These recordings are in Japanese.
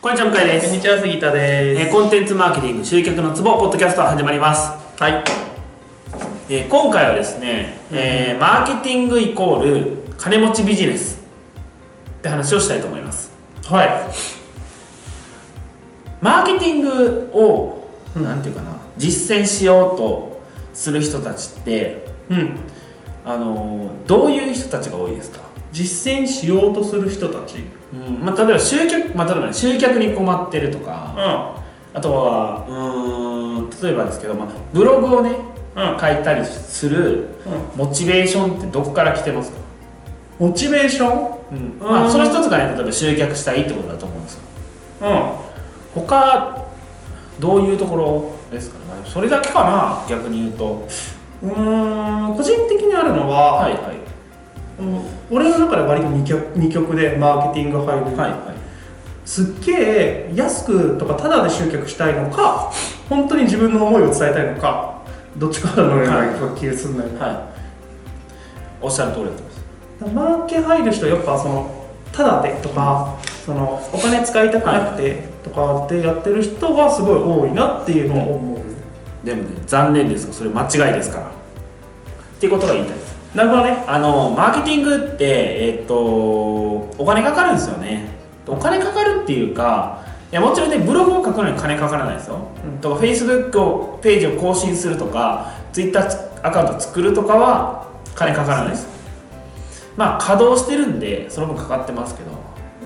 こんにちは、向井です。こんにちは、杉田です。えーコンテンツマーケティング集客のツボポッドキャスト始まります。はい。えー今回はですね、えーマーケティングイコール金持ちビジネスって話をしたいと思います。はい。マーケティングを、うんなんていうかな、実践しようとする人たちって、うん。あのーどういう人たちが多いですか？実践しようとする人たち。うん。まあ、例えば集客、まあ、例えばね、集客に困ってるとか、うあとはうーん例えばですけど、まあ、ブログをねん。うん。書いたりするモチベーションってどこから来てますか、モチベーション？うん。まあ、その一つがね例えば集客したいってことだと思うんですよ。うん。他どういうところですかね？まあそれだけかな逆に言うと。うーん、個人的にあるのは、はいはい。うん俺の中で割と二極二極でマーケティング入る。はいはい。すっげえ安くとかタダで集客したいのか、本当に自分の思いを伝えたいのか、どっちかなのような気がするんだよ。ね。はい。おっしゃる通りだと思います。マーケ入る人はやっぱそのただでとかそのお金使いたくなくてとかってやってる人がすごい多いなっていうのを思う、でもね残念ですがそれ間違いですから。っていうことが言いたいなるほどね。あのマーケティングってえっとお金かかるんですよね。お金かかるっていうかいやもちろんねブログを書くのに金かからないですよ、うんとか Facebook をページを更新するとか Twitter アカウント作るとかは金かからないです。まあ稼働してるんでその分かかってますけど。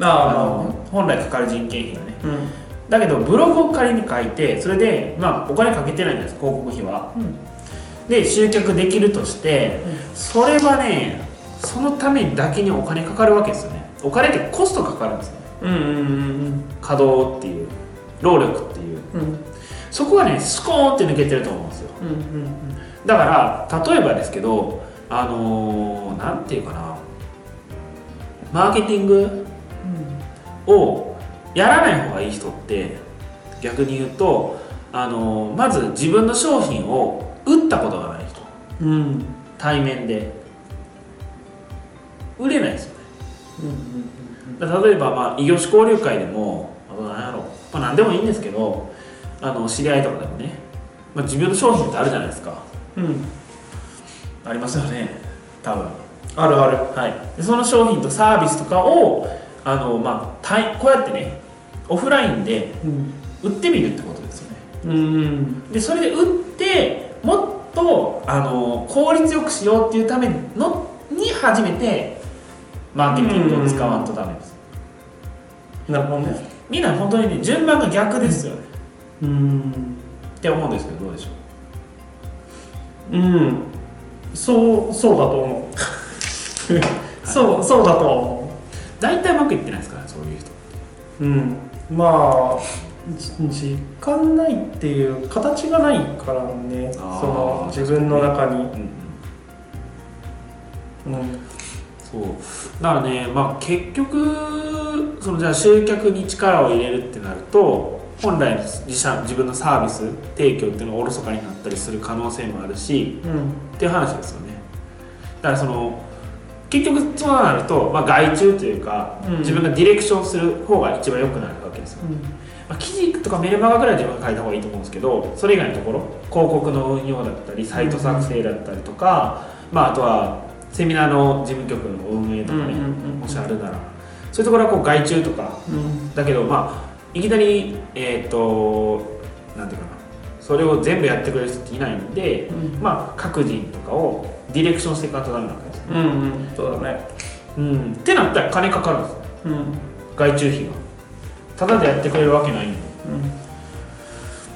ああの本来かかる人件費がね。うん。だけどブログを仮に書いてそれでまあお金かけてないんです広告費は。うんで集客できるとしてそれはねそのためだけにお金かかるわけですよね。お金ってコストかかるんですよね。うんうん稼働っていう労力っていう。うん。うんそこがねスコーンって抜けてると思うんですよ。うんうんだから例えばですけどあのーなんていうかな。マーケティングをやらない方がいい人って逆に言うと、あのーまず自分の商品をうん。うん対面で。売れないですよね。だから例えば、まあ、異業種交流会でもあと何やろ。う、まあ、何でもいいんですけどあの知り合いとかでもね、まあ、自分の商品ってあるじゃないですか。うん。ありますよね。多分。あるある。はい。でその商品とサービスとかをあの、まあ、対こうやってねオフラインでうん。売ってみるってことですよね。うん。でそれで売ってもっとあの効率よくしようっていうためのに初めてマーケティングを使わんとダメです。なるほどね。みんな本当にね順番が逆ですよね。うん。って思うんですけどどうでしょう？うん。そうそうだと思う。そうそうだとは思う。大体うまくいってないですからねそういう人うん、まあじ実感ないっていう形がないからねその自分の中に、うんうん。そう。だからねまあ結局そのじゃあ集客に力を入れるってなると本来の自社自分のサービス提供っていうのがおろそかになったりする可能性もあるしうん。っていう話ですよね。だからその結局そうなると、まあ、外注というか、うん。自分がディレクションする方が一番良くなるわけですよ、まあ、記事とかメルマガぐらい自分が書いた方がいいと思うんですけどそれ以外のところ広告の運用だったりサイト作成だったりとか、まあ、あとはセミナーの事務局の運営とかね、うんうんうんもしあるなら。そういうところはこう外注とか。うん。だけどまあいきなりえっ、となんていうかな。それを全部やってくれる人っていないんで、うん。まあ各人とかをディレクションしていかないとダメなわけですよ、うんうん。そうだね。うん、ってなったら金かかるんですよ。うん。外注費が。ただでやってくれるわけないんで。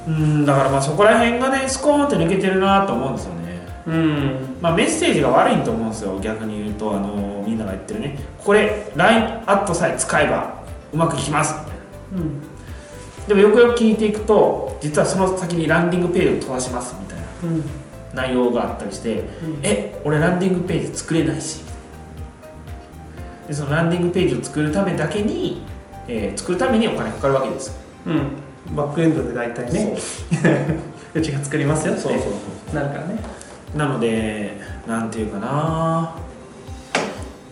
うん。だからまあそこら辺がねスコーンって抜けてるなと思うんですよね。うん。まあメッセージが悪いと思うんですよ。逆に言うとあのみんなが言ってるね。これ LINE アットさえ使えばうまくいきます。みたいなうん。でもよくよく聞いていくと実はその先にランディングページを飛ばしますみたいな。うん内容があったりして、うん。え俺ランディングページ作れないし。でそのランディングページを作るためだけに、えー作るためにお金かかるわけです。うん。バックエンドで大体ね。う。ちが作りますよって。そうそうそうなるからね。なのでなんていうかな。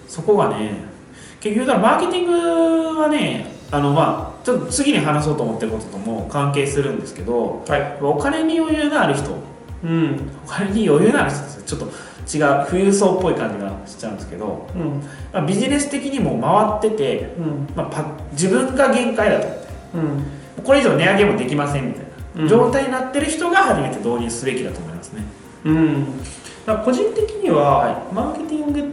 そこがね結局だからマーケティングはねあのまあちょっと次に話そうと思ってることとも関係するんですけどはい。お金に余裕のある人うん。お金に余裕のある人ですちょっと違う富裕層っぽい感じがしちゃうんですけど、うん。まあ、ビジネス的にも回ってて、うん。まあ、パ自分が限界だと。うん。これ以上値上げもできませんみたいうん。な状態になってる人が初めて導入すべきだと思いますね、うん、個人的には、はい。マーケティングっ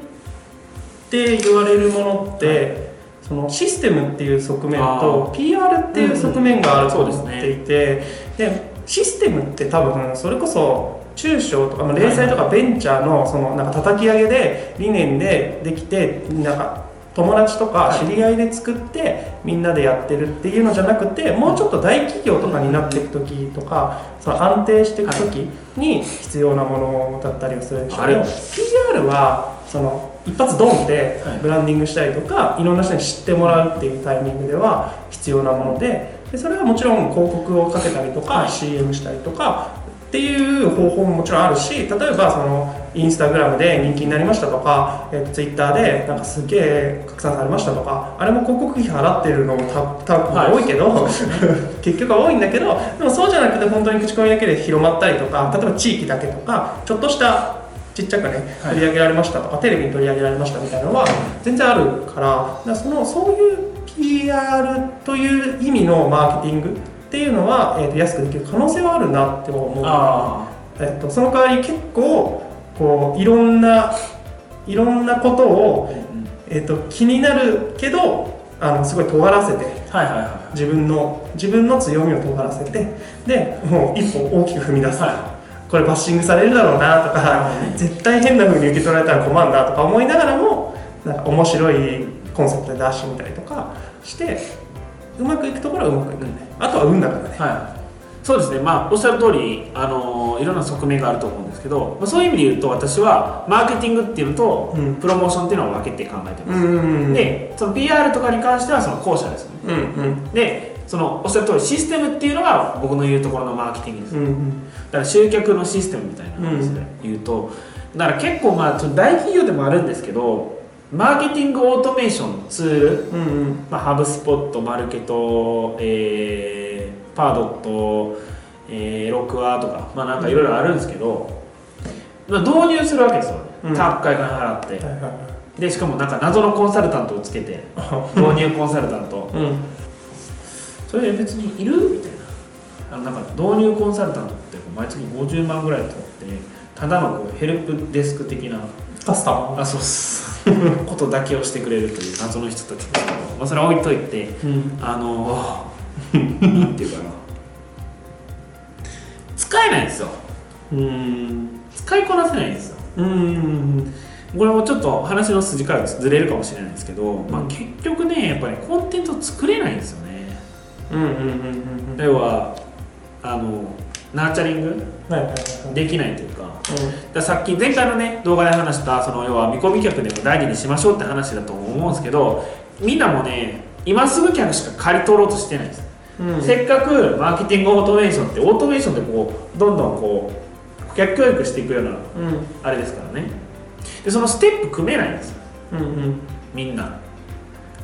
て言われるものって、そのシステムっていう側面と PR っていう側面があると思っていて、でシステムって多分それこそ中小とか、まあ、零細とかベンチャーのそのなんか叩き上げで理念でできてなんか友達とか知り合いで作ってみんなでやってるっていうのじゃなくてもうちょっと大企業とかになっていく時とかその安定していく時に必要なものだったりをするでしょうあれでも PR はその一発ドンではい。ブランディングしたりとかいろんな人に知ってもらうっていうタイミングでは必要なものででそれはもちろん広告をかけたりとか、はい。CM したりとかっていう方法ももちろんあるし例えばそのインスタグラムで人気になりましたとか、えー、とツイッターでなんかすげえ拡散されましたとかあれも広告費払ってるのもた多分多いけど、結局は多いんだけどでもそうじゃなくて本当に口コミだけで広まったりとか例えば地域だけとかちょっとしたちっちゃくねはい。取り上げられましたとか、テレビに取り上げられましたみたいなのは全然あるからだそのそういう PR という意味のマーケティングっていうのは、えー、と安くできる可能性はあるなって思う。あえっと、その代わり結構こういろんないろんなことを、えっと、気になるけどあのすごい尖らせてはいはいはい。自分の自分の強みを尖らせてでもう一歩大きく踏み出す、はこれバッシングされるだろうなとか、絶対変な風に受け取られたら困るなとか思いながらもなんか面白いコンセプトで出してみたりとかしてうまくいくところはうまくいくんで。あとは運だからね。はい。そうですね。まあおっしゃる通りあのいろんな側面があると思うんですけど、まあ、そういう意味で言うと私はマーケティングっていうのと、うん。プロモーションっていうのを分けて考えてうます、んでその PR とかに関してはその後者ですよね。うんうん。でそのおっしゃる通りシステムっていうのが僕の言うところのマーケティングです、うんうん。だから集客のシステムみたいな話で言うと、だから結構まあ大企業でもあるんですけどマーケティングオートメーションのツール、うんうん。まあ、ハブスポットマルケト、えーパードット、えーロックワーとかまあなんかいろいろあるんですけど、まあ、導入するわけですよ。ね、うん。高い金払って。はいはいはい。でしかもなんか謎のコンサルタントをつけて導入コンサルタント。うんそれ別にいる？みたいな。あのなんか導入コンサルタントって毎月50万ぐらい取ってただのこうヘルプデスク的なカスタマー？あそうっす。ことだけをしてくれるという謎の人たちまあ、それは置いといてうん。あのなんていうかな。使えないんですよ。うん。使いこなせないんですよ。うんこれもちょっと話の筋からずれるかもしれないんですけど、まあ、うん。結局ねやっぱりコンテンツを作れないんですよね要はあのナーチャリング？できないというか。ださっき前回のね動画で話したその要は見込み客でも大事にしましょうって話だと思うんですけどみんなもね今すぐ客しか借り取ろうとしてないんです、うん。せっかくマーケティングオートメーションってオートメーションってこうどんどんこう顧客教育していくようなうん。あれですからね。でそのステップ組めないんですよ。うんうん。みんな。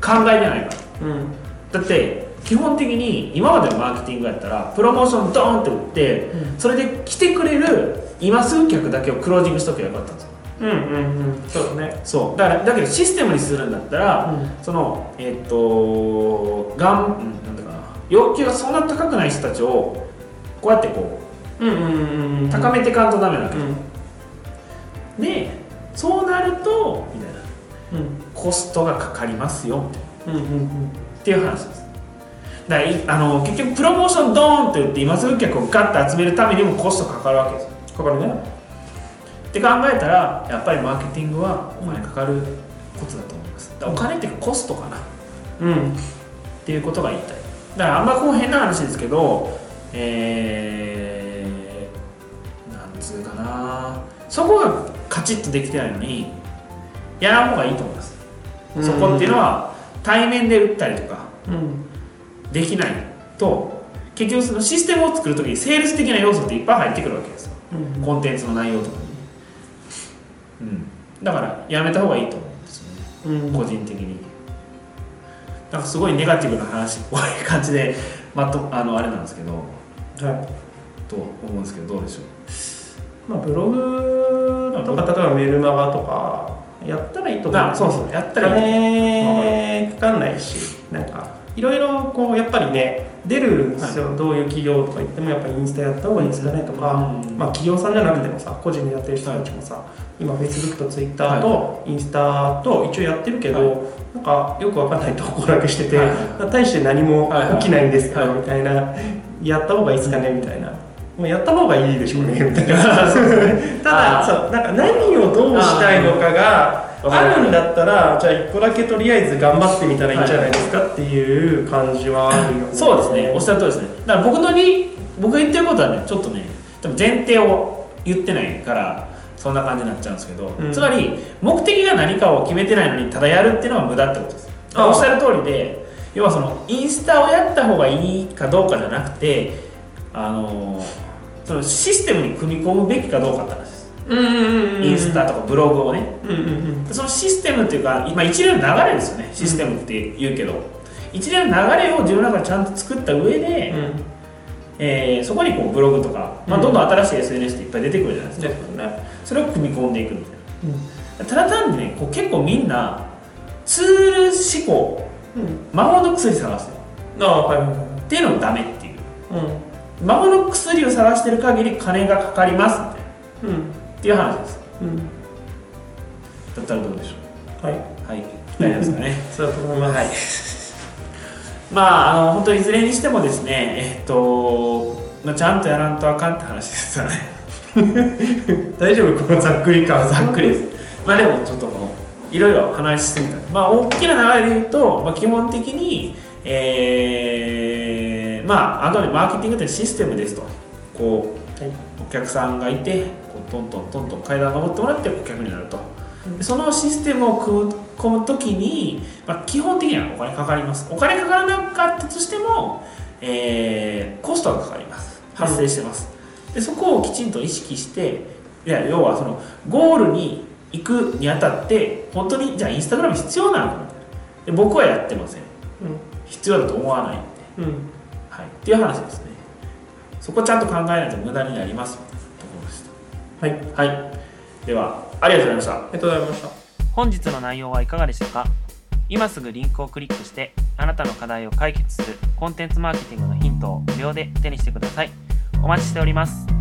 考えてないから。うん。だって基本的に今までのマーケティングやったらプロモーションドーンって打ってうん。それで来てくれる今すぐ客だけをクロージングしとけばよかったんですよ。うんうんうん。そうだね。そう。だからだけどシステムにするんだったら、うん。そのえっ、とがんうんなんだかな。要求がそんな高くない人たちをこうやってこうんうんうんううん。高めていかんとダメなわけ、うん。でそうなるとみたいな。うん。コストがかかりますよみたいな。うんうんうん。っていう話ですだあの結局プロモーションドーンって言って今すぐ客をガッと集めるためにもコストかかるわけです。よかかるね。って考えたらやっぱりマーケティングはお金かかることだと思います。お金っていうかコストかな。うん。っていうことが言いたい。だからあんまこう変な話ですけどえー、なんつうかな。そこがカチッとできてないのにやらん方がいいと思います、そこっていうのは対面で打ったりとか。うんできないと結局そのシステムを作る時にセールス的な要素っていっぱい入ってくるわけですよ。うん。コンテンツの内容とかに、うん、だからやめた方がいいと思うんですよね。うん。個人的に。なんかすごいネガティブな話っぽい感じで、まとあのあれなんですけどはい。と思うんですけどどうでしょう？まあ、ブログとか例えばメルマガとかやったらいいと思う。あそうそうやったらいい。金かかんないしなんかいろいろこうやっぱりね出るんですよ、どういう企業とか言ってもやっぱりインスタやった方がいいんですかねとか、うん。まあ、企業さんじゃなくてもさ個人でやってる人たちもさ、今 Facebook と Twitter とインスタと一応やってるけど、はなんかよくわかんない投稿だけしてて、はい。はい大して何も起きないんですけど、はい。はいみたいな。やった方がいいですかねみたいな。もうやった方がいいでしょうねみたいな。ただそうなんか何をどうしたいのかがあるんだったらじゃあ一個だけとりあえず頑張ってみたらいいんじゃないですかっていう感じはあるよね。そうですね。おっしゃる通りですね。だから僕のに僕が言ってることはねちょっとね多分前提を言ってないからそんな感じになっちゃうんですけど、うん。つまり目的が何かを決めてないのにただやるっていうのは無駄ってことです。おっしゃる通りで要はそのインスタをやった方がいいかどうかじゃなくてあのそのシステムに組み込むべきかどうかって話。です、インスタとかブログをね。そのシステムっていうか、まあ、一連の流れですよね。システムって言うけど、一連の流れを自分の中でちゃんと作った上で、えーそこにこうブログとか、まあ、うん。どんどん新しい SNS っていっぱい出てくるじゃないですか、それを組み込んでいくみたいな。ただ単にねこう結構みんなツール思考うん。魔法の薬探してるああはい。っていうのもダメっていう。うん。魔法の薬を探してる限り金がかかりますみたいな。うんっていう話です。うん。だったらどうでしょはい。うはい。大丈夫ですかね。そうだと思います、はい。まああの本当いずれにしてもですねえっと、まあ、ちゃんとやらんとあかんって話ですよね。大丈夫？このざっくり感ざっくりです。まあでもちょっとこういろいろ話しすぎた。まあ大きな流れで言うと、まあ、基本的にえー、まああとでマーケティングってシステムですと。こうはい。お客さんがいてトントントントン階段登ってもらって顧客になると。でそのシステムを組む込む時に、まあ、基本的にはお金かかります。お金かからなかったとしても、えーコストがかかります。発生してます、でそこをきちんと意識していや要はそのゴールに行くにあたって本当にじゃあインスタグラム必要なので僕はやってません。必要だと思わないんで、うんうん。はい、っていう話ですね。そこちゃんと考えないと無駄になりますはいはい。では、ありがとうございました。ありがとうございました本日の内容はいかがでしたか？今すぐリンクをクリックしてあなたの課題を解決するコンテンツマーケティングのヒントを無料で手にしてくださいお待ちしております